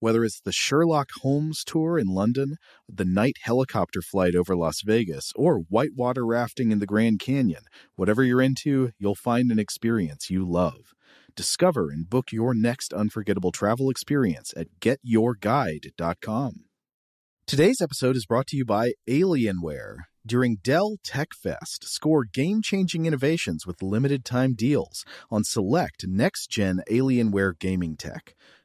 Whether it's the Sherlock Holmes tour in London, the night helicopter flight over Las Vegas, or whitewater rafting in the Grand Canyon, whatever you're into, you'll find an experience you love. Discover and book your next unforgettable travel experience at getyourguide.com. Today's episode is brought to you by Alienware. During Dell Tech Fest, score game changing innovations with limited time deals on select next gen Alienware gaming tech.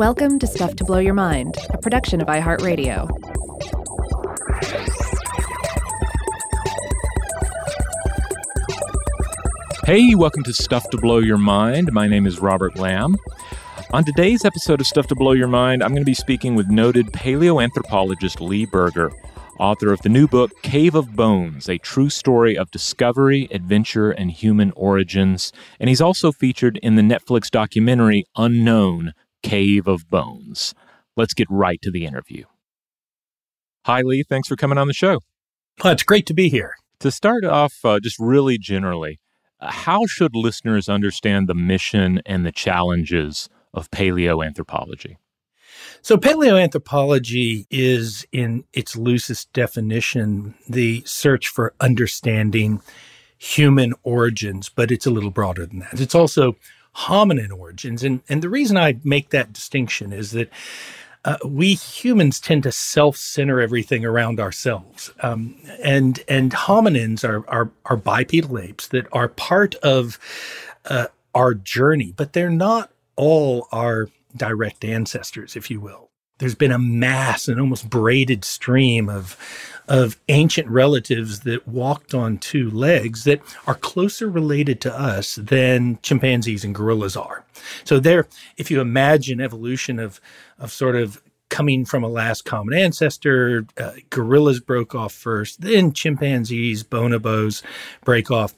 Welcome to Stuff to Blow Your Mind, a production of iHeartRadio. Hey, welcome to Stuff to Blow Your Mind. My name is Robert Lamb. On today's episode of Stuff to Blow Your Mind, I'm going to be speaking with noted paleoanthropologist Lee Berger, author of the new book Cave of Bones, a true story of discovery, adventure, and human origins. And he's also featured in the Netflix documentary Unknown Cave of Bones. Let's get right to the interview. Hi, Lee. Thanks for coming on the show. Well, it's great to be here. To start off, uh, just really generally, uh, how should listeners understand the mission and the challenges of paleoanthropology? So, paleoanthropology is, in its loosest definition, the search for understanding human origins, but it's a little broader than that. It's also hominin origins. And, and the reason I make that distinction is that uh, we humans tend to self-center everything around ourselves, um, and and hominins are, are are bipedal apes that are part of uh, our journey, but they're not all our direct ancestors, if you will. There's been a mass, an almost braided stream of of ancient relatives that walked on two legs that are closer related to us than chimpanzees and gorillas are. So there, if you imagine evolution of of sort of coming from a last common ancestor, uh, gorillas broke off first, then chimpanzees, bonobos break off,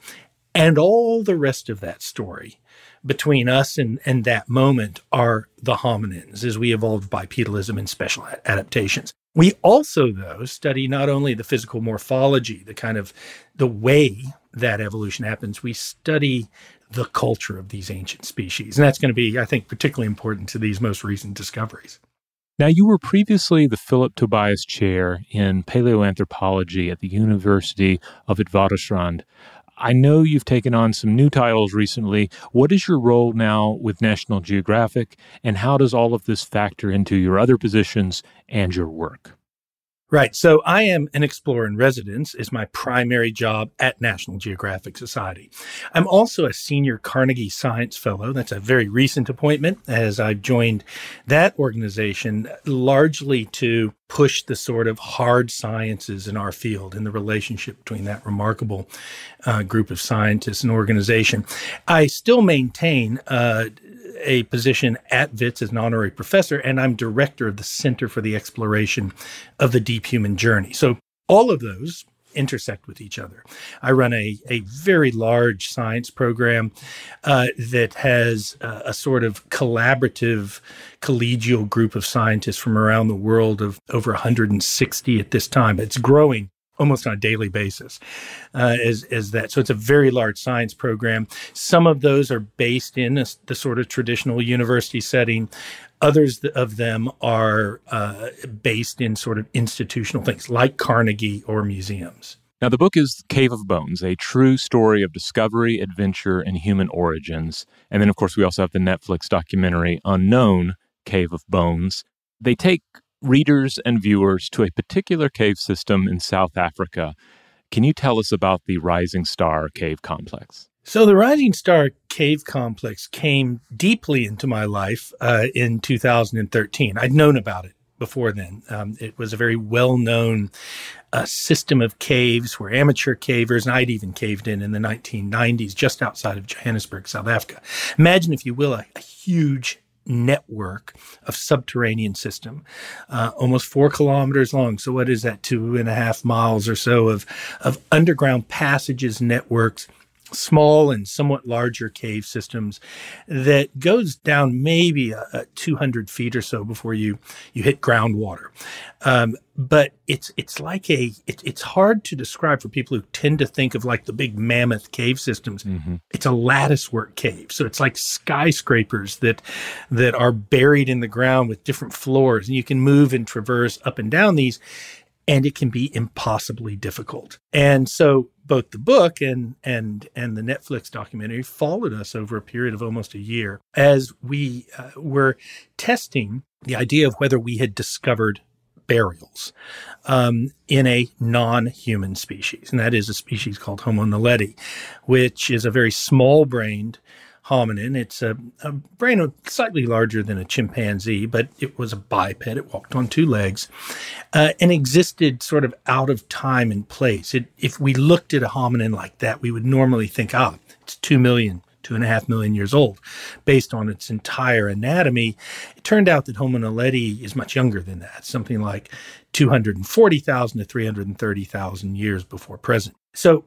and all the rest of that story between us and, and that moment are the hominins as we evolved bipedalism and special adaptations. We also, though, study not only the physical morphology, the kind of the way that evolution happens, we study the culture of these ancient species. And that's going to be, I think, particularly important to these most recent discoveries. Now, you were previously the Philip Tobias Chair in Paleoanthropology at the University of Witwatersrand. I know you've taken on some new titles recently. What is your role now with National Geographic, and how does all of this factor into your other positions and your work? Right. So I am an explorer in residence is my primary job at National Geographic Society. I'm also a senior Carnegie Science Fellow. That's a very recent appointment as I've joined that organization largely to push the sort of hard sciences in our field and the relationship between that remarkable uh, group of scientists and organization. I still maintain uh, a position at WITS as an honorary professor, and I'm director of the Center for the Exploration of the Deep Human Journey. So all of those intersect with each other. I run a, a very large science program uh, that has uh, a sort of collaborative collegial group of scientists from around the world of over 160 at this time. It's growing almost on a daily basis uh, as, as that. So it's a very large science program. Some of those are based in a, the sort of traditional university setting. Others of them are uh, based in sort of institutional things like Carnegie or museums. Now, the book is Cave of Bones, a true story of discovery, adventure, and human origins. And then, of course, we also have the Netflix documentary Unknown Cave of Bones. They take readers and viewers to a particular cave system in South Africa. Can you tell us about the Rising Star Cave Complex? So, the Rising Star Cave Complex came deeply into my life uh, in 2013. I'd known about it before then. Um, it was a very well known uh, system of caves where amateur cavers, and I'd even caved in in the 1990s just outside of Johannesburg, South Africa. Imagine, if you will, a, a huge network of subterranean system, uh, almost four kilometers long. So what is that? Two and a half miles or so of of underground passages, networks small and somewhat larger cave systems that goes down maybe a, a 200 feet or so before you you hit groundwater. Um, but it's it's like a it, it's hard to describe for people who tend to think of like the big mammoth cave systems. Mm-hmm. It's a latticework cave, so it's like skyscrapers that that are buried in the ground with different floors, and you can move and traverse up and down these and it can be impossibly difficult. And so both the book and and and the Netflix documentary followed us over a period of almost a year as we uh, were testing the idea of whether we had discovered burials um, in a non-human species, and that is a species called Homo naledi, which is a very small-brained hominin. It's a, a brain slightly larger than a chimpanzee, but it was a biped. It walked on two legs uh, and existed sort of out of time and place. It, if we looked at a hominin like that, we would normally think, ah, it's two million, two and a half million years old, based on its entire anatomy. It turned out that Homo naledi is much younger than that, something like 240,000 to 330,000 years before present. So,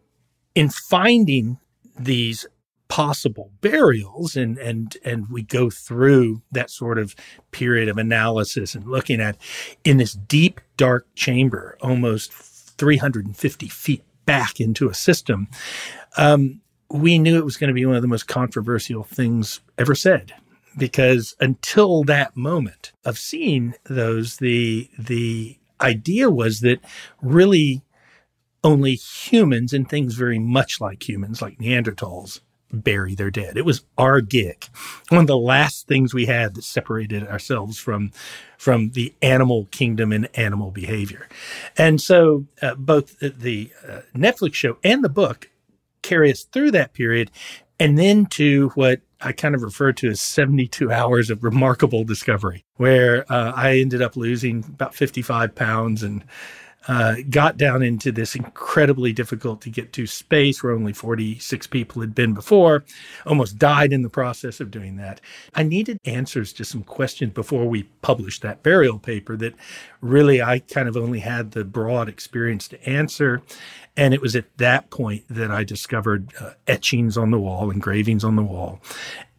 in finding these possible burials and and and we go through that sort of period of analysis and looking at in this deep dark chamber almost 350 feet back into a system um, we knew it was going to be one of the most controversial things ever said. Because until that moment of seeing those the the idea was that really only humans and things very much like humans like neanderthals bury their dead. It was our gig. One of the last things we had that separated ourselves from from the animal kingdom and animal behavior. And so uh, both the uh, Netflix show and the book carry us through that period and then to what I kind of refer to as 72 hours of remarkable discovery, where uh, I ended up losing about 55 pounds and uh, got down into this incredibly difficult to get to space where only 46 people had been before, almost died in the process of doing that. I needed answers to some questions before we published that burial paper that really I kind of only had the broad experience to answer. And it was at that point that I discovered uh, etchings on the wall, engravings on the wall,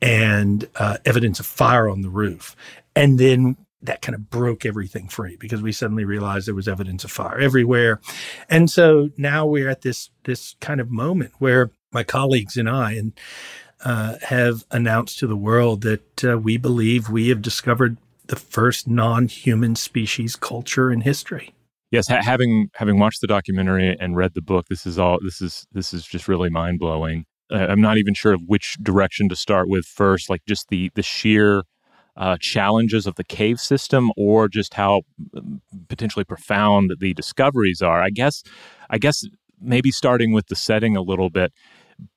and uh, evidence of fire on the roof. And then that kind of broke everything free because we suddenly realized there was evidence of fire everywhere. And so now we're at this this kind of moment where my colleagues and I and uh, have announced to the world that uh, we believe we have discovered the first non-human species culture in history. Yes, ha- having having watched the documentary and read the book, this is all this is this is just really mind blowing. Uh, I'm not even sure of which direction to start with first, like just the the sheer uh, challenges of the cave system or just how um, potentially profound the discoveries are. I guess, I guess maybe starting with the setting a little bit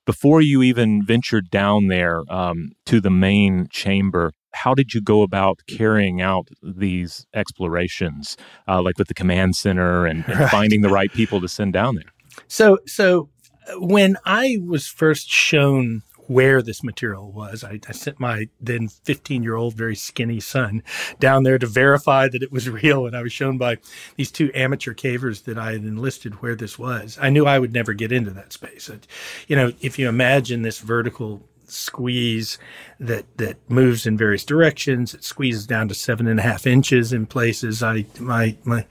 before you even ventured down there um, to the main chamber. How did you go about carrying out these explorations, uh, like with the command center and, and right. finding the right people to send down there? So, so uh, when I was first shown where this material was. I, I sent my then 15 year old, very skinny son down there to verify that it was real. And I was shown by these two amateur cavers that I had enlisted where this was. I knew I would never get into that space. It, you know, if you imagine this vertical squeeze that that moves in various directions. It squeezes down to seven and a half inches in places. I my my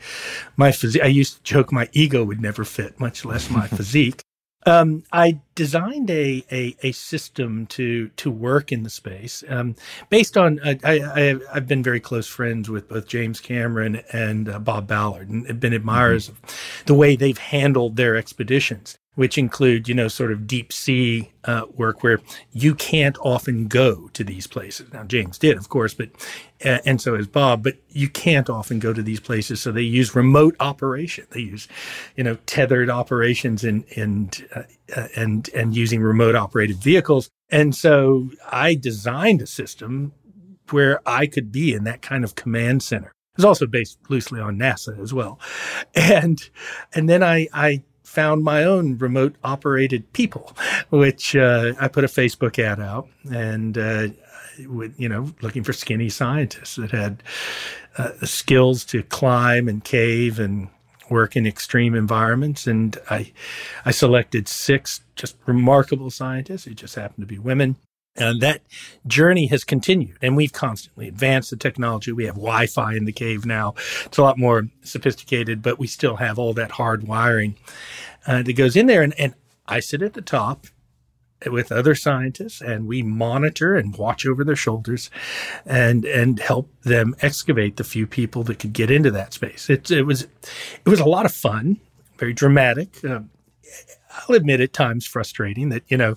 my physique. I used to joke my ego would never fit, much less my physique. Um, I designed a, a, a system to to work in the space um, based on uh, I, I have been very close friends with both James Cameron and uh, Bob Ballard and have been admirers mm-hmm. of the way they've handled their expeditions which include, you know, sort of deep sea uh, work where you can't often go to these places. Now, James did, of course, but uh, and so is Bob, but you can't often go to these places. So they use remote operation. They use, you know, tethered operations and and uh, and and using remote operated vehicles. And so I designed a system where I could be in that kind of command center. It's also based loosely on NASA as well, and and then I I found my own remote operated people, which uh, I put a Facebook ad out and, uh, with, you know, looking for skinny scientists that had uh, skills to climb and cave and work in extreme environments. And I, I selected six just remarkable scientists who just happened to be women. And that journey has continued, and we've constantly advanced the technology. We have Wi Fi in the cave now. It's a lot more sophisticated, but we still have all that hard wiring uh, that goes in there. And, and I sit at the top with other scientists and we monitor and watch over their shoulders and and help them excavate the few people that could get into that space it, it was it was a lot of fun very dramatic uh, i'll admit at times frustrating that you know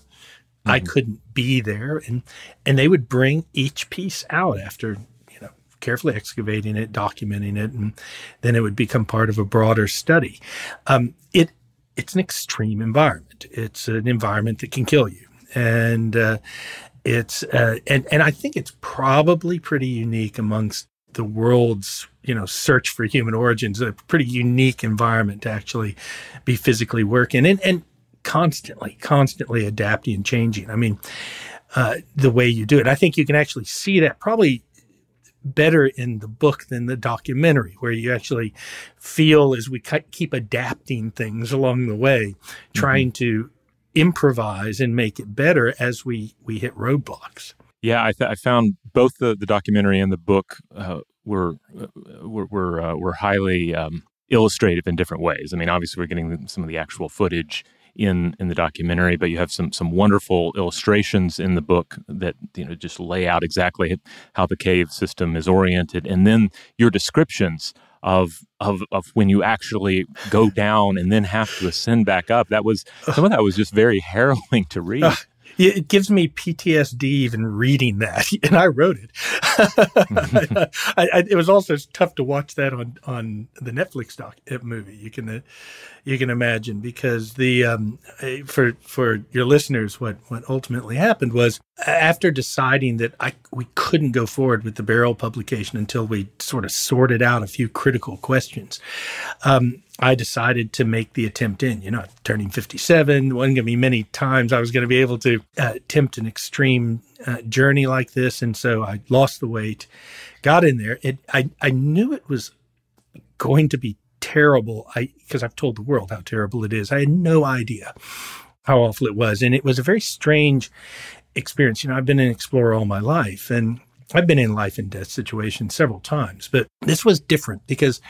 mm-hmm. i couldn't be there and and they would bring each piece out after you know carefully excavating it documenting it and then it would become part of a broader study um, it it's an extreme environment. It's an environment that can kill you, and uh, it's uh, and and I think it's probably pretty unique amongst the world's you know search for human origins. A pretty unique environment to actually be physically working and and constantly, constantly adapting and changing. I mean, uh, the way you do it. I think you can actually see that probably better in the book than the documentary, where you actually feel as we keep adapting things along the way, trying mm-hmm. to improvise and make it better as we we hit roadblocks. Yeah, I, th- I found both the, the documentary and the book uh, were uh, were were, uh, were highly um, illustrative in different ways. I mean, obviously, we're getting some of the actual footage in in the documentary, but you have some some wonderful illustrations in the book that you know just lay out exactly how the cave system is oriented, and then your descriptions of of of when you actually go down and then have to ascend back up. That was some of that was just very harrowing to read. Uh, It gives me PTSD even reading that, and I wrote it. I, I, it was also tough to watch that on on the Netflix doc uh, movie. You can uh, you can imagine because the um, uh, for for your listeners, what what ultimately happened was after deciding that I we couldn't go forward with the Barrel publication until we sort of sorted out a few critical questions. Um, I decided to make the attempt in. You know, turning 57, wasn't going to be many times I was going to be able to uh, attempt an extreme uh, journey like this. And so I lost the weight, got in there. It, I, I knew it was going to be terrible. I, because I've told the world how terrible it is. I had no idea how awful it was. And it was a very strange experience. You know, I've been an explorer all my life and I've been in life and death situations several times, but this was different because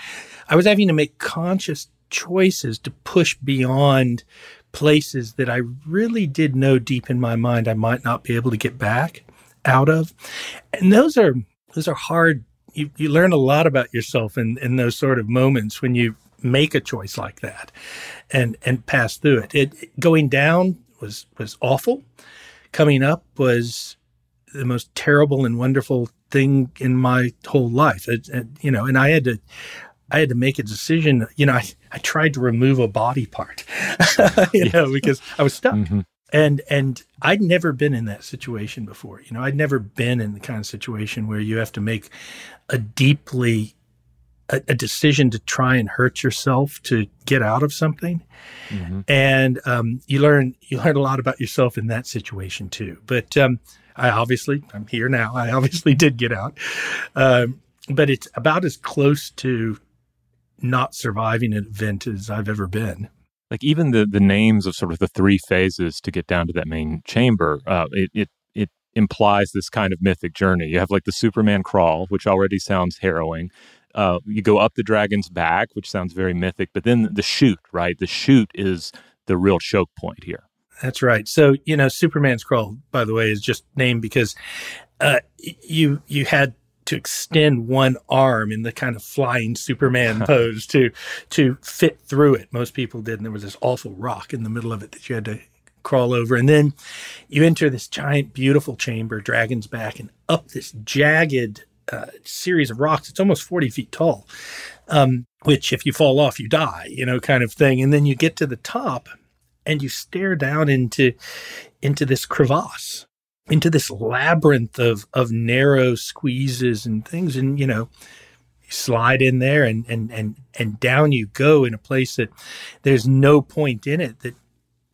I was having to make conscious choices to push beyond places that I really did know deep in my mind I might not be able to get back out of. And those are those are hard. You, you learn a lot about yourself in, in those sort of moments when you make a choice like that and and pass through it. It going down was was awful. Coming up was the most terrible and wonderful thing in my whole life. It, it, you know, and I had to, I had to make a decision. You know, I, I tried to remove a body part, you yes. know, because I was stuck. Mm-hmm. And and I'd never been in that situation before. You know, I'd never been in the kind of situation where you have to make a deeply a, a decision to try and hurt yourself to get out of something. Mm-hmm. And um, you learn you learn a lot about yourself in that situation too. But um, I obviously, I'm here now. I obviously did get out. Um, but it's about as close to not surviving an event as I've ever been. Like even the, the names of sort of the three phases to get down to that main chamber, uh, it, it implies this kind of mythic journey. You have like the Superman crawl, which already sounds harrowing. Uh, you go up the dragon's back, which sounds very mythic, but then the chute, right? The chute is the real choke point here. That's right. So you know, Superman's crawl, by the way, is just named because uh, you you had to extend one arm in the kind of flying Superman pose to to fit through it. Most people did, and there was this awful rock in the middle of it that you had to crawl over. And then you enter this giant, beautiful chamber, Dragon's Back, and up this jagged uh, series of rocks. It's almost 40 feet tall, um, which if you fall off, you die, you know, kind of thing. And then you get to the top and you stare down into into this crevasse into this labyrinth of of narrow squeezes and things. And you know you slide in there and and and and down you go in a place that there's no point in it that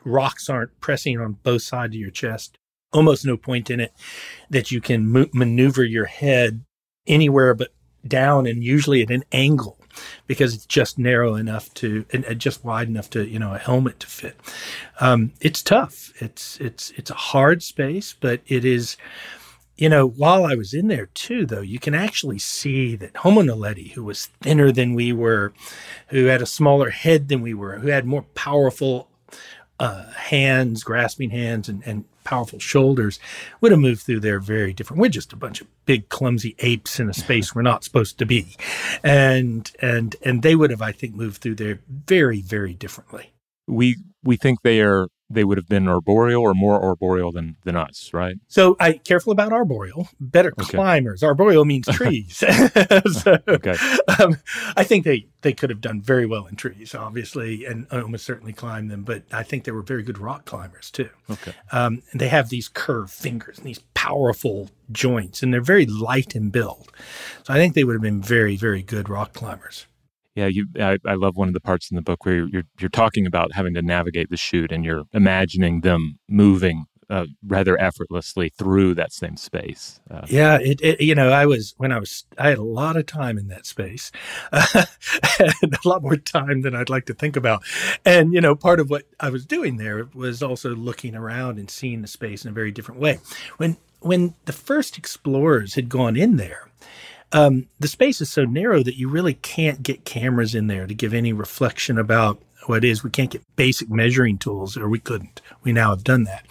rocks aren't pressing on both sides of your chest. Almost no point in it that you can maneuver your head anywhere but down and usually at an angle because it's just narrow enough to and just wide enough to you know a helmet to fit. Um, it's tough. It's it's it's a hard space, but it is. You know, while I was in there too, though, you can actually see that Homo naledi, who was thinner than we were, who had a smaller head than we were, who had more powerful uh, hands, grasping hands, and, and powerful shoulders would have moved through there very different. We're just a bunch of big, clumsy apes in a space we're not supposed to be, and and and they would have, I think, moved through there very, very differently. We we think they are they would have been arboreal or more arboreal than than us, right? So I careful about arboreal, better okay. climbers. Arboreal means trees. so, okay. Um, I think they they could have done very well in trees, obviously, and almost certainly climbed them. But I think they were very good rock climbers too. Okay. Um, and they have these curved fingers and these powerful joints, and they're very light in build. So I think they would have been very very good rock climbers. Yeah, you. I, I, love one of the parts in the book where you're, you're, talking about having to navigate the chute, and you're imagining them moving uh, rather effortlessly through that same space. Uh, yeah, it, it, You know, I was when I was I had a lot of time in that space, uh, a lot more time than I'd like to think about. And you know, part of what I was doing there was also looking around and seeing the space in a very different way. When when the first explorers had gone in there um, the space is so narrow that you really can't get cameras in there to give any reflection about what is. We can't get basic measuring tools, or we couldn't. We now have done that.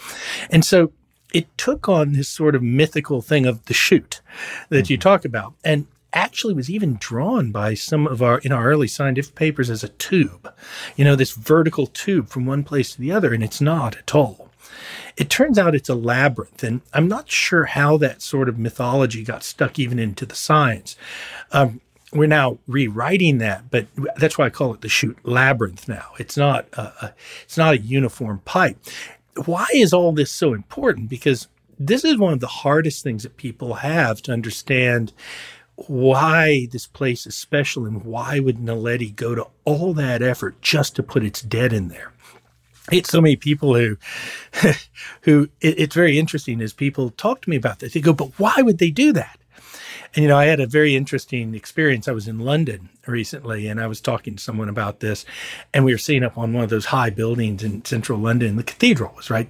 And so it took on this sort of mythical thing of the chute that mm-hmm. you talk about. And actually was even drawn by some of our in our early scientific papers as a tube you know this vertical tube from one place to the other and it's not at all it turns out it's a labyrinth, and I'm not sure how that sort of mythology got stuck even into the science. Um, we're now rewriting that, but that's why I call it the chute labyrinth now. It's not a, a, it's not a uniform pipe. Why is all this so important? Because this is one of the hardest things that people have to understand why this place is special and why would Naledi go to all that effort just to put its dead in there it's so many people who who it, it's very interesting as people talk to me about this. They go but why would they do that? And you know i had a very interesting experience. I was in london recently and i was talking to someone about this and we were sitting up on one of those high buildings in central london the cathedral was right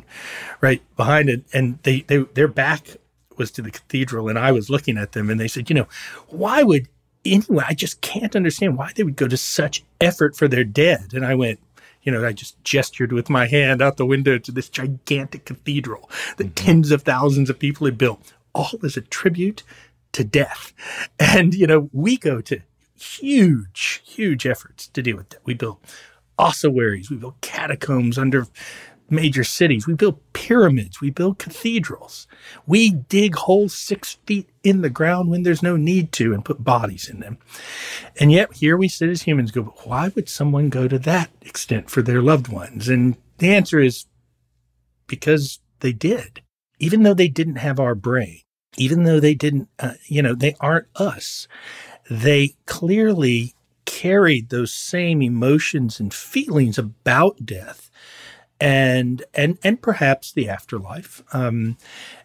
right behind it and they, they their back was to the cathedral and i was looking at them and they said you know why would anyone i just can't understand why they would go to such effort for their dead. And i went you know, I just gestured with my hand out the window to this gigantic cathedral that mm-hmm. tens of thousands of people had built, all as a tribute to death. And, you know, we go to huge, huge efforts to deal with that. We build ossuaries, we build catacombs under major cities. We build pyramids. We build cathedrals. We dig holes six feet in the ground when there's no need to and put bodies in them. And yet here we sit as humans go, but why would someone go to that extent for their loved ones? And the answer is because they did. Even though they didn't have our brain, even though they didn't, uh, you know, they aren't us, they clearly carried those same emotions and feelings about death and and and perhaps the afterlife um,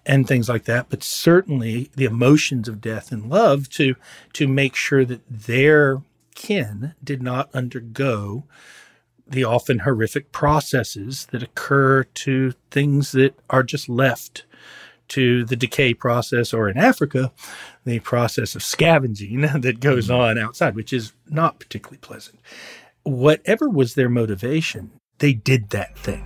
and things like that but certainly the emotions of death and love to to make sure that their kin did not undergo the often horrific processes that occur to things that are just left to the decay process, or in Africa, the process of scavenging that goes mm-hmm. on outside, which is not particularly pleasant. Whatever was their motivation, they did that thing.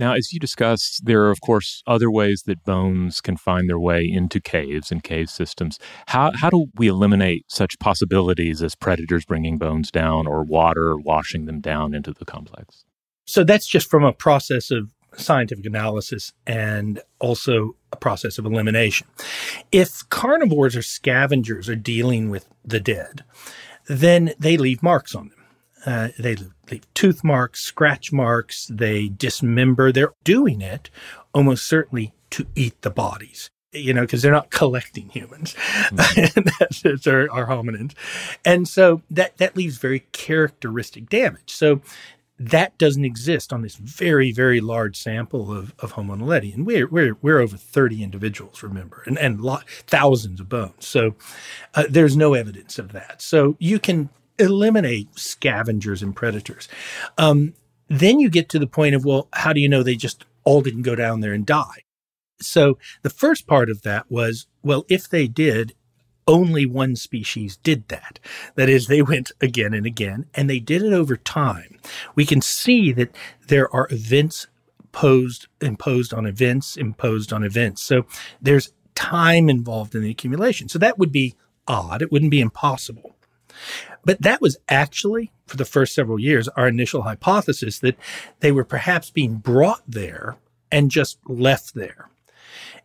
Now, as you discussed, there are, of course, other ways that bones can find their way into caves and cave systems. How, how do we eliminate such possibilities as predators bringing bones down or water washing them down into the complex? So that's just from a process of scientific analysis and also a process of elimination. If carnivores or scavengers are dealing with the dead, then they leave marks on them. Uh, they leave tooth marks, scratch marks, they dismember. They're doing it almost certainly to eat the bodies, you know, because they're not collecting humans. Mm-hmm. That's our, our hominins. And so that, that leaves very characteristic damage. So that doesn't exist on this very, very large sample of, of Homo naledi. And we're, we're, we're over 30 individuals, remember, and, and lot, thousands of bones. So uh, there's no evidence of that. So you can eliminate scavengers and predators. Um, then you get to the point of, well, how do you know they just all didn't go down there and die? So the first part of that was, well, if they did, only one species did that. That is, they went again and again, and they did it over time. We can see that there are events posed, imposed on events, imposed on events. So there's time involved in the accumulation. So that would be odd. It wouldn't be impossible. But that was actually, for the first several years, our initial hypothesis that they were perhaps being brought there and just left there.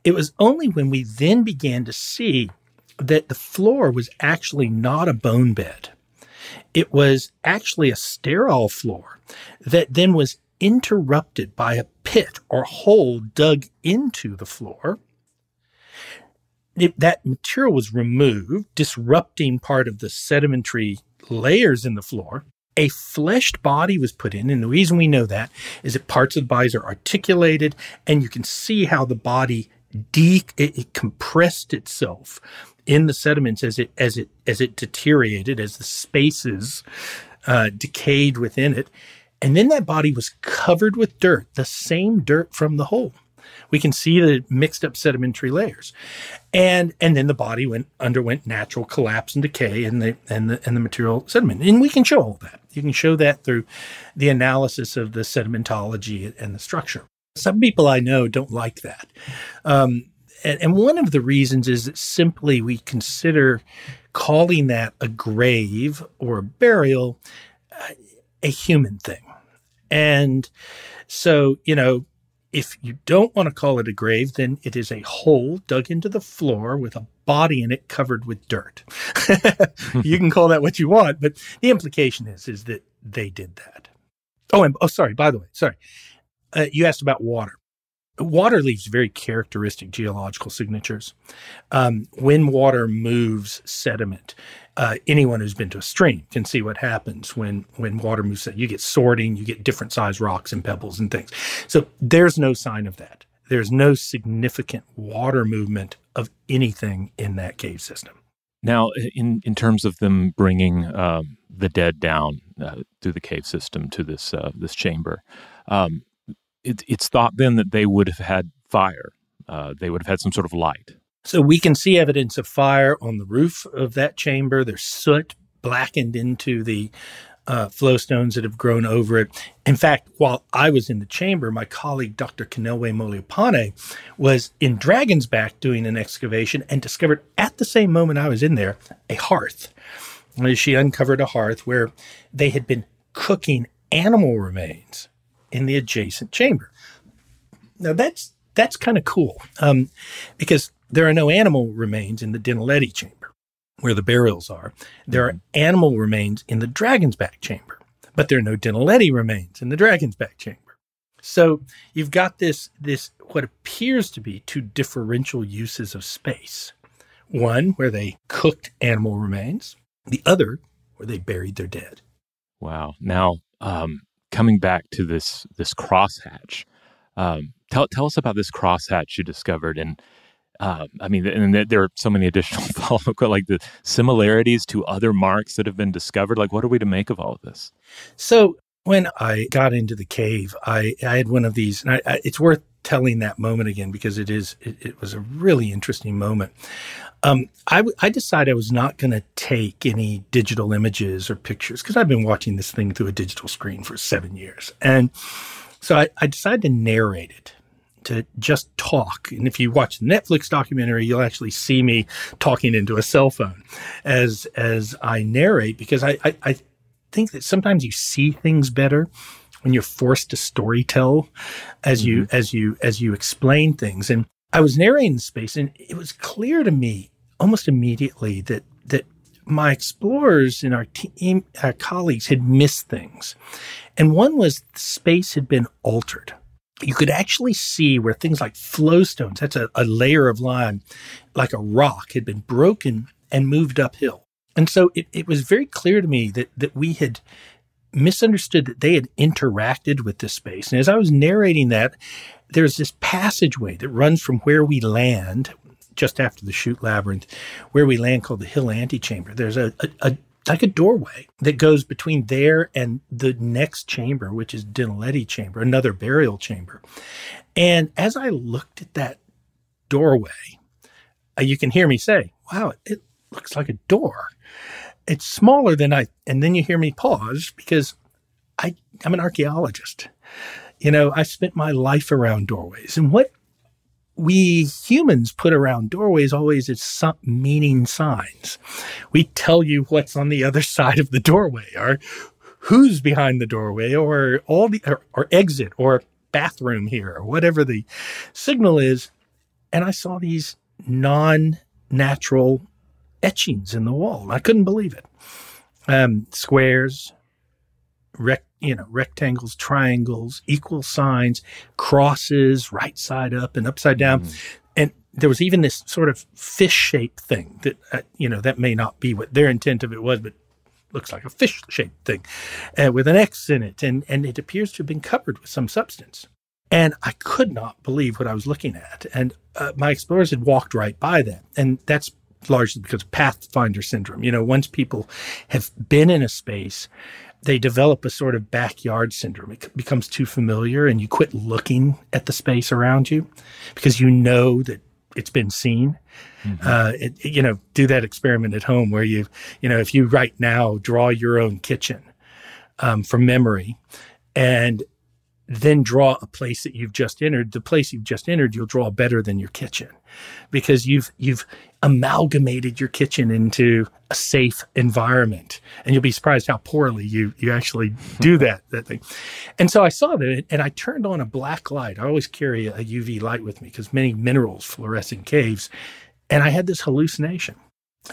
It was only when we then began to see that the floor was actually not a bone bed. It was actually a sterile floor that then was interrupted by a pit or hole dug into the floor it, that material was removed, disrupting part of the sedimentary layers in the floor. A fleshed body was put in, and the reason we know that is that parts of the bodies are articulated, and you can see how the body de- it, it compressed itself in the sediments as it as it as it deteriorated, as the spaces uh, decayed within it, and then that body was covered with dirt, the same dirt from the hole. We can see the mixed up sedimentary layers. And and then the body went underwent natural collapse and decay and the and the and the material sediment. And we can show all that. You can show that through the analysis of the sedimentology and the structure. Some people I know don't like that. Um, and, and one of the reasons is that simply we consider calling that a grave or a burial uh, a human thing. And so, you know, if you don't want to call it a grave, then it is a hole dug into the floor with a body in it covered with dirt. you can call that what you want, but the implication is is that they did that. Oh, and oh, sorry. By the way, sorry. Uh, you asked about water. Water leaves very characteristic geological signatures. Um, when water moves sediment, uh, anyone who's been to a stream can see what happens when when water moves. You get sorting, you get different size rocks and pebbles and things. So there's no sign of that. There's no significant water movement of anything in that cave system. Now, in in terms of them bringing um, the dead down uh, through the cave system to this uh, this chamber, um, it, it's thought then that they would have had fire. Uh, they would have had some sort of light. So we can see evidence of fire on the roof of that chamber. There's soot blackened into the uh, flowstones that have grown over it. In fact, while I was in the chamber, my colleague Dr. Keneiloe Molopyane was in Dragon's Back doing an excavation and discovered at the same moment I was in there a hearth. She uncovered a hearth where they had been cooking animal remains in the adjacent chamber. Now that's that's kind of cool um, because there are no animal remains in the Dinaledi chamber where the burials are. There are mm-hmm. animal remains in the Dragon's Back chamber, but there are no Dinaledi remains in the Dragon's Back chamber. So you've got this this what appears to be two differential uses of space. One where they cooked animal remains, the other where they buried their dead. Wow. Now, um, coming back to this this crosshatch, um, tell tell us about this crosshatch you discovered, and uh, I mean, and there are so many additional follow up, like the similarities to other marks that have been discovered. Like, what are we to make of all of this? So when I got into the cave, I I had one of these, and I, I, it's worth telling that moment again because it is it, it was a really interesting moment. Um, I, I decided I was not going to take any digital images or pictures because I've been watching this thing through a digital screen for seven years. And so I, I decided to narrate it, to just talk. And if you watch the Netflix documentary, you'll actually see me talking into a cell phone as as I narrate because I, I, I think that sometimes you see things better when you're forced to story tell as mm-hmm. you as you as you explain things. And I was narrating the space, and it was clear to me almost immediately that that my explorers and our team, our colleagues had missed things. And one was the space had been altered. You could actually see where things like flowstones, that's a, a layer of lime, like a rock, had been broken and moved uphill. And so it, it was very clear to me that, that we had misunderstood that they had interacted with this space. And as I was narrating that, there's this passageway that runs from where we land, just after the chute labyrinth, where we land called the Hill Antechamber. There's a, a, a like a doorway that goes between there and the next chamber, which is Dinaledi chamber, another burial chamber. And as I looked at that doorway, uh, you can hear me say, wow, it looks like a door. It's smaller than I, and then you hear me pause because I, I'm an archaeologist. You know, I spent my life around doorways. And what we humans put around doorways always is some meaning signs. We tell you what's on the other side of the doorway or who's behind the doorway or all the or, or exit or bathroom here or whatever the signal is. And I saw these non-natural etchings in the wall. I couldn't believe it. Um, squares, rec- you know, rectangles, triangles, equal signs, crosses, right side up and upside down. Mm. And there was even this sort of fish shaped thing that, uh, you know, that may not be what their intent of it was, but looks like a fish shaped thing uh, with an X in it. And, and it appears to have been covered with some substance. And I could not believe what I was looking at. And uh, my explorers had walked right by that. And that's largely because of pathfinder syndrome. You know, once people have been in a space, they develop a sort of backyard syndrome. It becomes too familiar and you quit looking at the space around you because you know that it's been seen. Mm-hmm. Uh, it, you know, do that experiment at home where you, you know, if you right now draw your own kitchen um, from memory and then draw a place that you've just entered, the place you've just entered, you'll draw better than your kitchen because you've, you've amalgamated your kitchen into a safe environment. And you'll be surprised how poorly you, you actually do that, that thing. And so I saw that and I turned on a black light. I always carry a UV light with me because many minerals fluoresce in caves. And I had this hallucination.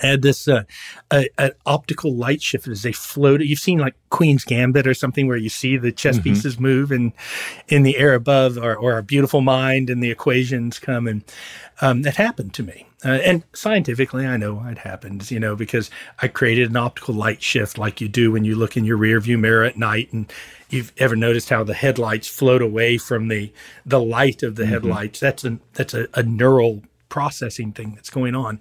Had this uh, a, an optical light shift as they floated. You've seen like Queen's Gambit or something where you see the chess mm-hmm. pieces move and in the air above, or, or a beautiful mind and the equations come. And um, that happened to me. Uh, and scientifically, I know it happened, you know, because I created an optical light shift like you do when you look in your rear view mirror at night. And you've ever noticed how the headlights float away from the the light of the mm-hmm. headlights? That's a that's a, a neural processing thing that's going on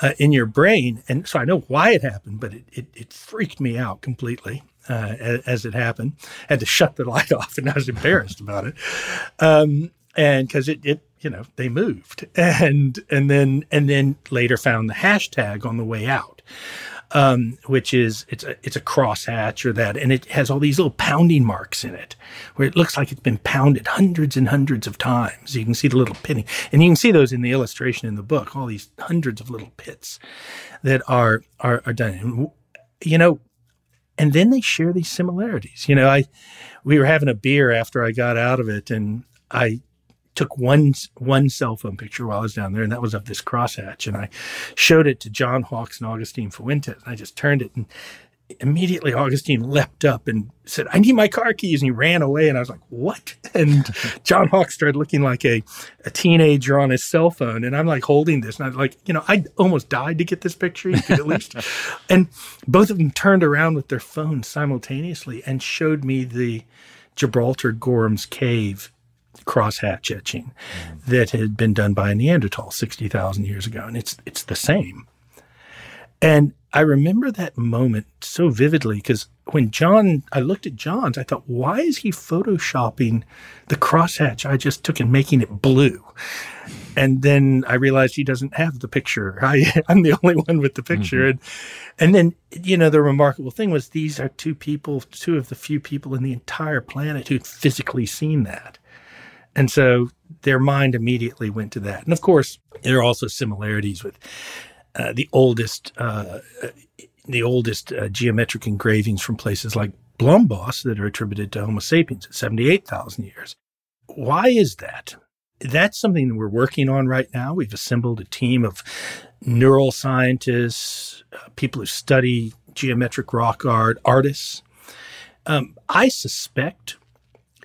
uh, in your brain. And so I know why it happened, but it, it, it freaked me out completely. Uh, as, as, it happened, I had to shut the light off, and I was embarrassed about it. Um, and because it, it, you know, they moved, and and then and then later found the hashtag on the way out um, which is it's a it's a crosshatch or that, and it has all these little pounding marks in it, where it looks like it's been pounded hundreds and hundreds of times. You can see the little pitting, and you can see those in the illustration in the book. All these hundreds of little pits that are are, are done. And, you know, and then they share these similarities. You know, I we were having a beer after I got out of it, and I took one one cell phone picture while I was down there, and that was of this crosshatch. And I showed it to John Hawks and Augustine Fuentes. And I just turned it, and immediately Augustine leapt up and said, "I need my car keys," and he ran away. And I was like, "What?" And John Hawks started looking like a a teenager on his cell phone, and I'm like holding this, and I'm like, you know, I almost died to get this picture. At least. and both of them turned around with their phones simultaneously and showed me the Gibraltar Gorham's Cave crosshatch etching mm. that had been done by a Neanderthal 60,000 years ago. And it's, it's the same. And I remember that moment so vividly because when John, I looked at John's, I thought, why is he photoshopping the crosshatch I just took and making it blue? And then I realized he doesn't have the picture. I, am the only one with the picture. Mm-hmm. And, and then, you know, the remarkable thing was these are two people, two of the few people in the entire planet who'd physically seen that. And so their mind immediately went to that. And of course, there are also similarities with uh, the oldest, uh, the oldest uh, geometric engravings from places like Blombos that are attributed to Homo sapiens at 78,000 years. Why is that? That's something that we're working on right now. We've assembled a team of neural scientists, uh, people who study geometric rock art, artists. Um, I suspect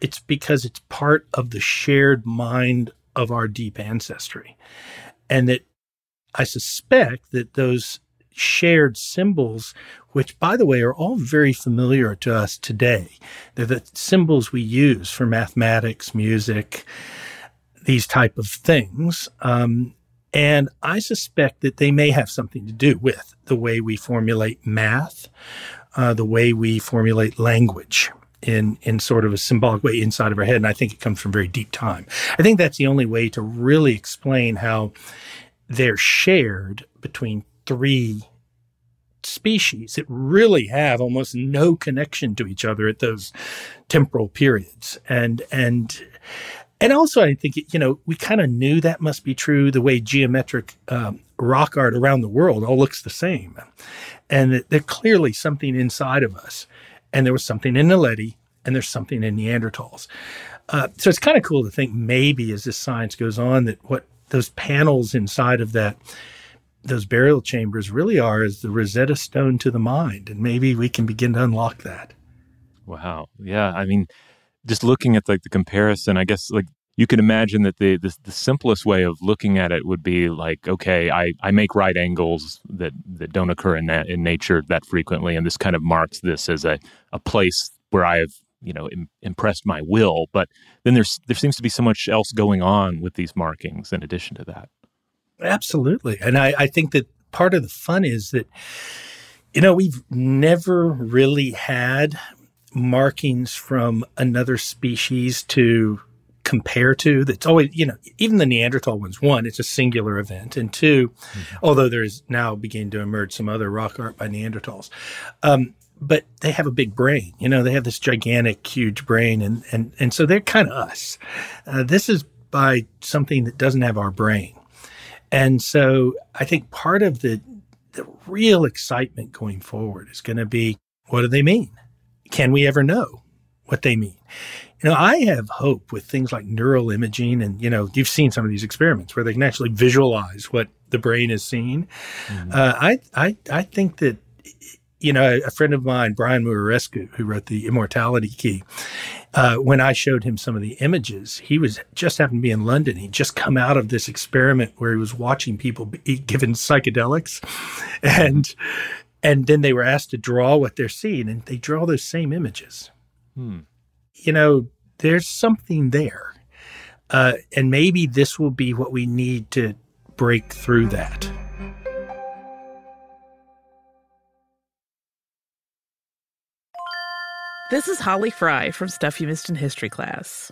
it's because it's part of the shared mind of our deep ancestry. And that I suspect that those shared symbols, which by the way are all very familiar to us today, they're the symbols we use for mathematics, music, these type of things. Um, and I suspect that they may have something to do with the way we formulate math, uh, the way we formulate language in in sort of a symbolic way inside of our head. And i think it comes from very deep time. I think that's the only way to really explain how they're shared between three species that really have almost no connection to each other at those temporal periods. And and and also i think you know we kind of knew that must be true the way geometric um, rock art around the world all looks the same. And there's clearly something inside of us and there was something in Naledi, and there's something in Neanderthals. Uh, so it's kind of cool to think maybe as this science goes on that what those panels inside of that those burial chambers really are is the Rosetta Stone to the mind, and maybe we can begin to unlock that. Wow, yeah. I mean, just looking at like the comparison, I guess like you can imagine that the, the, the simplest way of looking at it would be like, okay, I, I make right angles that that don't occur in that in nature that frequently, and this kind of marks this as a a place where I have you know Im- impressed my will. But then there's there seems to be so much else going on with these markings in addition to that. Absolutely, and I, I think that part of the fun is that You know, we've never really had markings from another species to compare to that's always you know even the neanderthal ones one it's a singular event and 2 mm-hmm. although there's now beginning to emerge some other rock art by neanderthals um, but they have a big brain you know they have this gigantic huge brain and and and so they're kind of us. Uh, this is by something that doesn't have our brain. And so i think part of the the real excitement going forward is going to be what do they mean? Can we ever know what they mean you know, I have hope with things like neural imaging, and you know, you've seen some of these experiments where they can actually visualize what the brain is seeing. Mm-hmm. Uh, I, I, I think that you know, a friend of mine, Brian Muraresku, who wrote the Immortality Key, uh, when I showed him some of the images, he was just happened to be in London. He'd just come out of this experiment where he was watching people be given psychedelics, and and then they were asked to draw what they're seeing, and they draw those same images. Hmm you know, there's something there. Uh, and maybe this will be what we need to break through that. This is Holly Fry from Stuff You Missed in History class.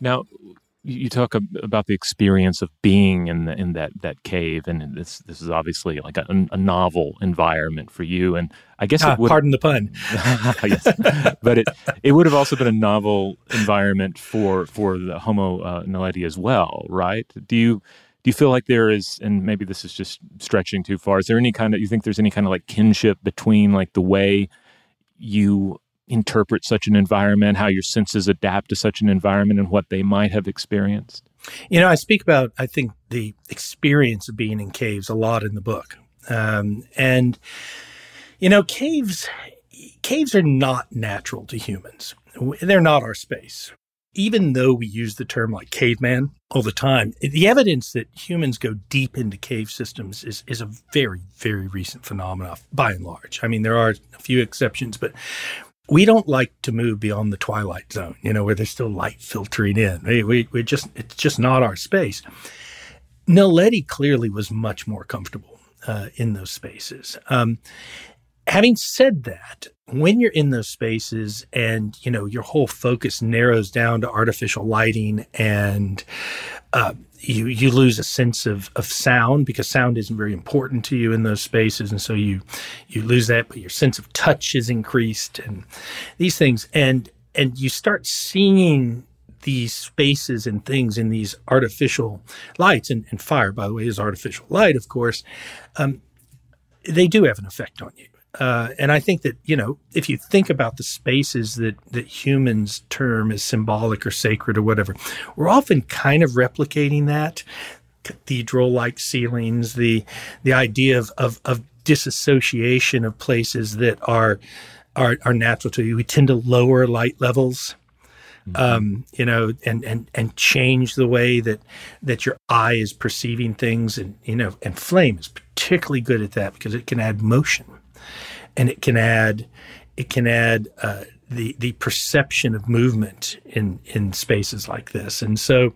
Now, you talk about the experience of being in the, in that that cave, and this this is obviously like a, a novel environment for you. And I guess ah, pardon the pun. yes, but it it would have also been a novel environment for for the Homo uh, naledi as well, right? Do you do you feel like there is, and maybe this is just stretching too far? Is there any kind of you think there's any kind of like kinship between like the way you interpret such an environment, how your senses adapt to such an environment, and what they might have experienced? You know, I speak about, I think, the experience of being in caves a lot in the book. Um, and, you know, caves, caves are not natural to humans. They're not our space. Even though we use the term like caveman all the time, the evidence that humans go deep into cave systems is, is a very, very recent phenomenon by and large. I mean, there are a few exceptions, but we don't like to move beyond the twilight zone, you know, where there's still light filtering in. We, we, we just, it's just not our space. Naledi clearly was much more comfortable uh, in those spaces. Um, having said that, when you're in those spaces and you know your whole focus narrows down to artificial lighting and uh, you you lose a sense of of sound because sound isn't very important to you in those spaces. And so you you lose that but your sense of touch is increased and these things. And and you start seeing these spaces and things in these artificial lights. And, and fire by the way is artificial light of course. Um, they do have an effect on you uh, and I think that you know, if you think about the spaces that that humans term as symbolic or sacred or whatever, we're often kind of replicating that cathedral-like ceilings, the the idea of of, of disassociation of places that are are are natural to you. We tend to lower light levels. Mm-hmm. Um, you know, and and and change the way that that your eye is perceiving things, and you know, and flame is particularly good at that because it can add motion and it can add it can add uh, the the perception of movement in in spaces like this. And so,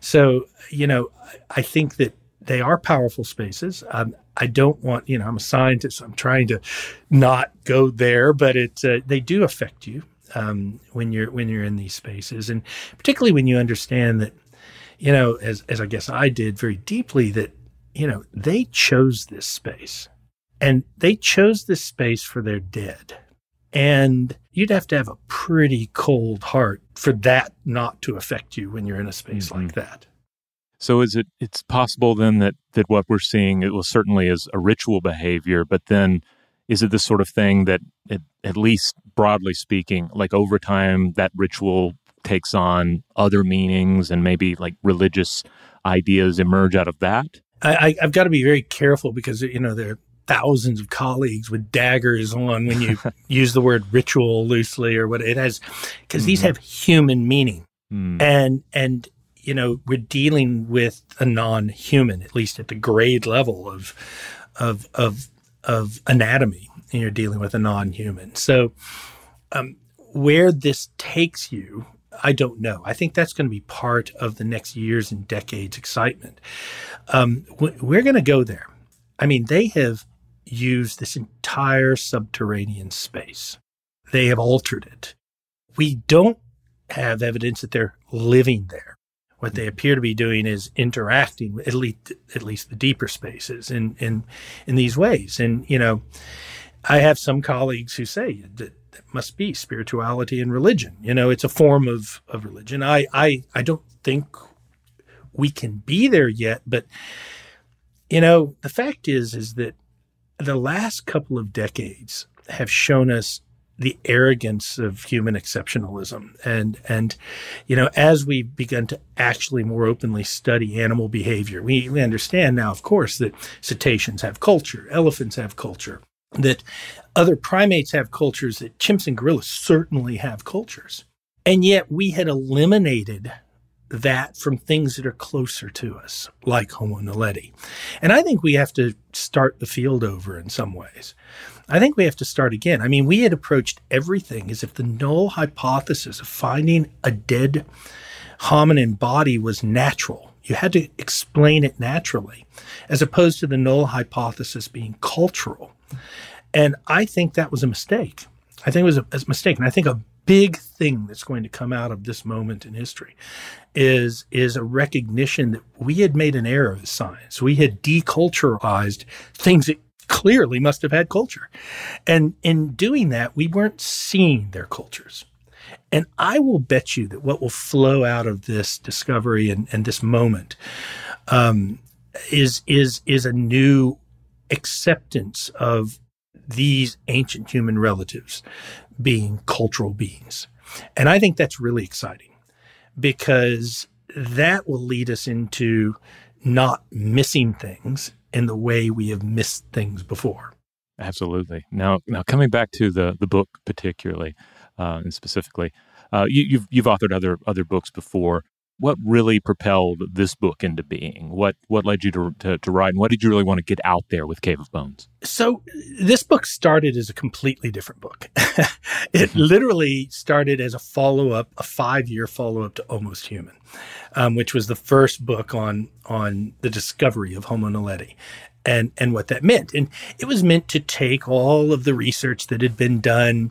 so you know, I think that they are powerful spaces. Um, I don't want you know I'm a scientist. I'm trying to not go there, but it uh, they do affect you um, when you're when you're in these spaces, and particularly when you understand that you know as as I guess I did very deeply that you know they chose this space and they chose this space for their dead. And you'd have to have a pretty cold heart for that not to affect you when you're in a space mm-hmm. like that. So is it it's possible then that that what we're seeing it was certainly is a ritual behavior, but then is it the sort of thing that it, at least broadly speaking, like over time that ritual takes on other meanings and maybe like religious ideas emerge out of that? I, have got to be very careful because you know there thousands of colleagues with daggers on when you use the word ritual loosely or what it has because mm-hmm. these have human meaning mm. and and you know we're dealing with a non-human at least at the grade level of of of of anatomy and you're dealing with a non-human so um, where this takes you I don't know. I think that's going to be part of the next years and decades excitement. Um, we're going to go there. I mean, they have use this entire subterranean space. They have altered it. We don't have evidence that they're living there. What they appear to be doing is interacting with at least at least the deeper spaces in in in these ways. And you know, I have some colleagues who say that that must be spirituality and religion. You know, it's a form of of religion. I I I don't think we can be there yet, but you know, the fact is is that the last couple of decades have shown us the arrogance of human exceptionalism. And and you know as we've begun to actually more openly study animal behavior we, we understand now of course that cetaceans have culture elephants have culture that other primates have cultures that chimps and gorillas certainly have cultures. And yet we had eliminated that from things that are closer to us, like Homo naledi. And I think we have to start the field over in some ways. I think we have to start again. I mean, we had approached everything as if the null hypothesis of finding a dead hominin body was natural. You had to explain it naturally, as opposed to the null hypothesis being cultural. And I think that was a mistake. I think it was a, a mistake. And I think a big thing that's going to come out of this moment in history is is a recognition that we had made an error as science. We had deculturalized things that clearly must have had culture. And in doing that, we weren't seeing their cultures. And I will bet you that what will flow out of this discovery and, and this moment um, is is is a new acceptance of these ancient human relatives being cultural beings. And I think that's really exciting because that will lead us into not missing things in the way we have missed things before. Absolutely. Now, now coming back to the the book particularly uh, and specifically, uh, you, you've you've authored other other books before what really propelled this book into being? What what led you to, to, to write, and what did you really want to get out there with Cave of Bones? So this book started as a completely different book. it literally started as a follow up, a five year follow up to Almost Human, um, which was the first book on on the discovery of Homo naledi. And and what that meant. And it was meant to take all of the research that had been done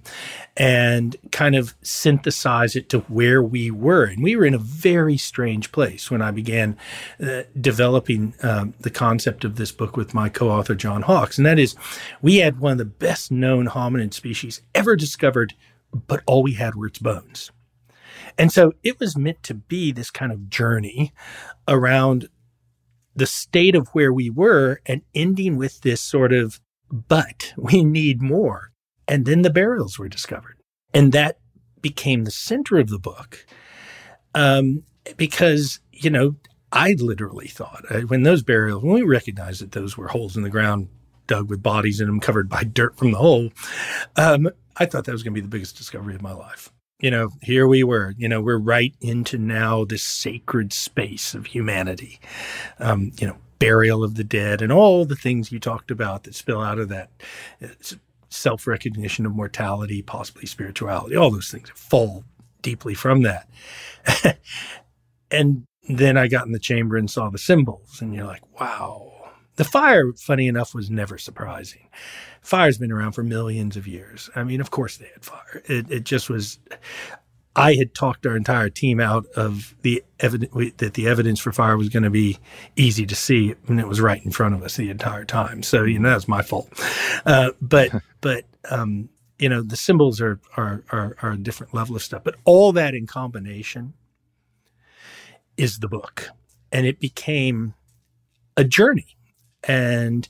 and kind of synthesize it to where we were. And we were in a very strange place when I began uh, developing um, the concept of this book with my co-author John Hawks, and that is, we had one of the best known hominid species ever discovered, but all we had were its bones. And so it was meant to be this kind of journey around the state of where we were and ending with this sort of, but we need more. And then the burials were discovered. And that became the center of the book. Um, because, you know, I literally thought uh, when those burials, when we recognized that those were holes in the ground dug with bodies in them covered by dirt from the hole, um, I thought that was going to be the biggest discovery of my life you know, here we were, you know, we're right into now this sacred space of humanity, um, you know, burial of the dead and all the things you talked about that spill out of that self recognition of mortality, possibly spirituality, all those things fall deeply from that. and then I got in the chamber and saw the symbols, and you're like, wow. The fire, funny enough, was never surprising fire's been around for millions of years. I mean, of course they had fire. It, it just was. I had talked our entire team out of the evidence that the evidence for fire was going to be easy to see, and it was right in front of us the entire time. So you know that's my fault. Uh, but but um, you know the symbols are, are are are a different level of stuff. But all that in combination is the book, and it became a journey. And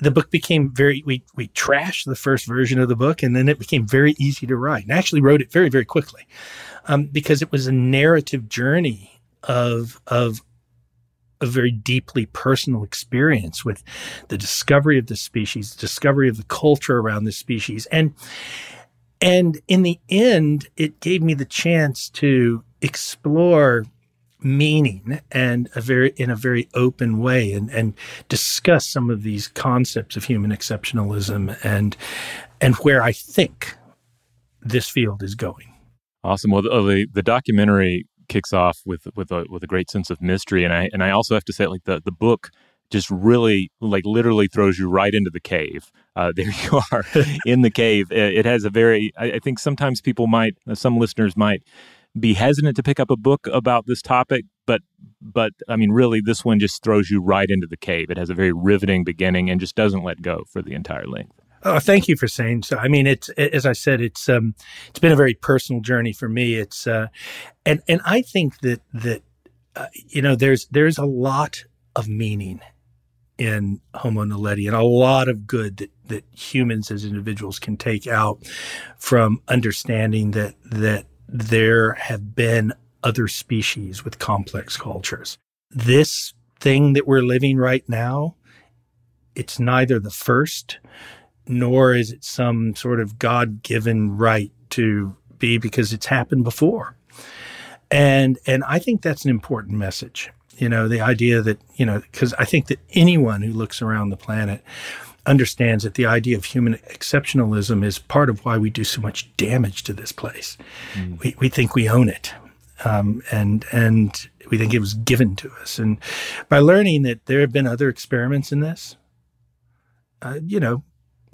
the book became very we we trashed the first version of the book and then it became very easy to write. And I actually wrote it very very quickly um, because it was a narrative journey of of a very deeply personal experience with the discovery of the species the discovery of the culture around the species. And and in the end it gave me the chance to explore meaning and a very in a very open way and and discuss some of these concepts of human exceptionalism and and where I think this field is going. Awesome. Well, the the documentary kicks off with with a with a great sense of mystery, and I and I also have to say, like the the book just really like literally throws you right into the cave. Uh, there you are in the cave. It has a very. I, I think sometimes people might, some listeners might be hesitant to pick up a book about this topic, but but I mean, really, this one just throws you right into the cave. It has a very riveting beginning and just doesn't let go for the entire length. Oh, thank you for saying so. I mean, it's as I said, it's um, it's been a very personal journey for me. It's uh, and and I think that that uh, you know, there's there's a lot of meaning in Homo naledi and a lot of good that that humans as individuals can take out from understanding that that there have been other species with complex cultures. This thing that we're living right now, it's neither the first nor is it some sort of God given right to be because it's happened before. And and I think that's an important message. You know, the idea that, you know, because I think that anyone who looks around the planet understands that the idea of human exceptionalism is part of why we do so much damage to this place. Mm. We, we think we own it. Um, and and we think it was given to us. And by learning that there have been other experiments in this, uh, you know,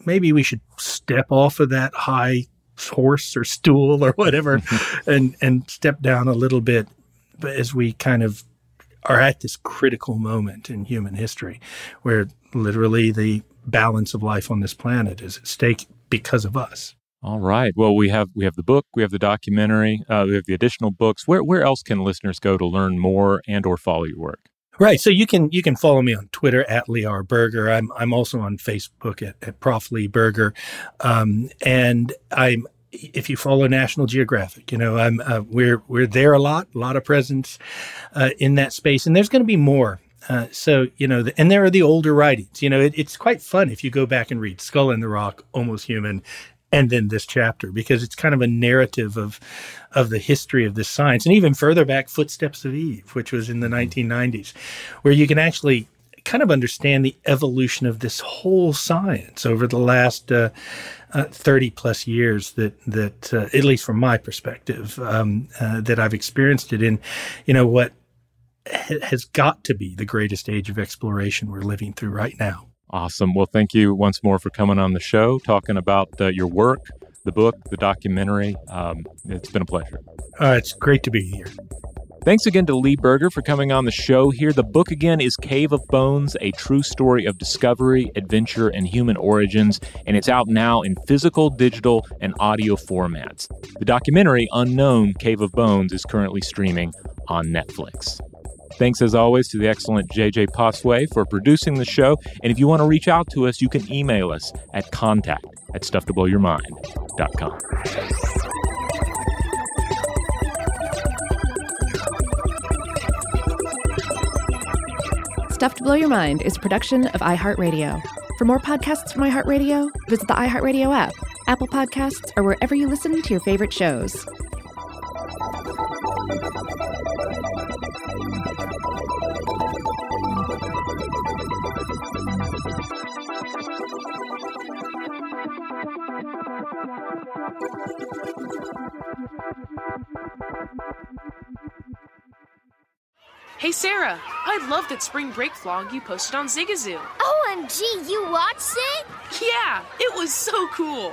maybe we should step off of that high horse or stool or whatever, and and step down a little bit, as we kind of are at this critical moment in human history, where literally the balance of life on this planet is at stake because of us. All right. Well, we have we have the book, we have the documentary, uh, we have the additional books. Where where else can listeners go to learn more and or follow your work? Right. So you can you can follow me on Twitter at Lee R. Berger. I'm I'm also on Facebook at, at Prof. Lee Berger, um, and I'm if you follow National Geographic, you know I'm uh, we're we're there a lot, a lot of presence uh, in that space, and there's going to be more uh, so you know, the, and there are the older writings. You know, it, it's quite fun if you go back and read Skull in the Rock, Almost Human, and then this chapter because it's kind of a narrative of of the history of this science, and even further back, Footsteps of Eve, which was in the 1990s, mm-hmm. where you can actually kind of understand the evolution of this whole science over the last uh, uh, 30 plus years that that uh, at least from my perspective um, uh, that I've experienced it in you know what has got to be the greatest age of exploration we're living through right now. Awesome. Well, thank you once more for coming on the show, talking about uh, your work, the book, the documentary. Um, it's been a pleasure. Uh, it's great to be here. Thanks again to Lee Berger for coming on the show here. The book again is Cave of Bones, a true story of discovery, adventure, and human origins, and it's out now in physical, digital, and audio formats. The documentary, Unknown Cave of Bones, is currently streaming on Netflix. Thanks as always to the excellent JJ Posway for producing the show. And if you want to reach out to us, you can email us at contact at stufftoblowyourmind.com. Stuff to Blow Your Mind is a production of iHeartRadio. For more podcasts from iHeartRadio, visit the iHeartRadio app, Apple Podcasts, or wherever you listen to your favorite shows. Hey Sarah, I loved that spring break vlog you posted on Zigazoo. OMG, you watched it? Yeah, it was so cool.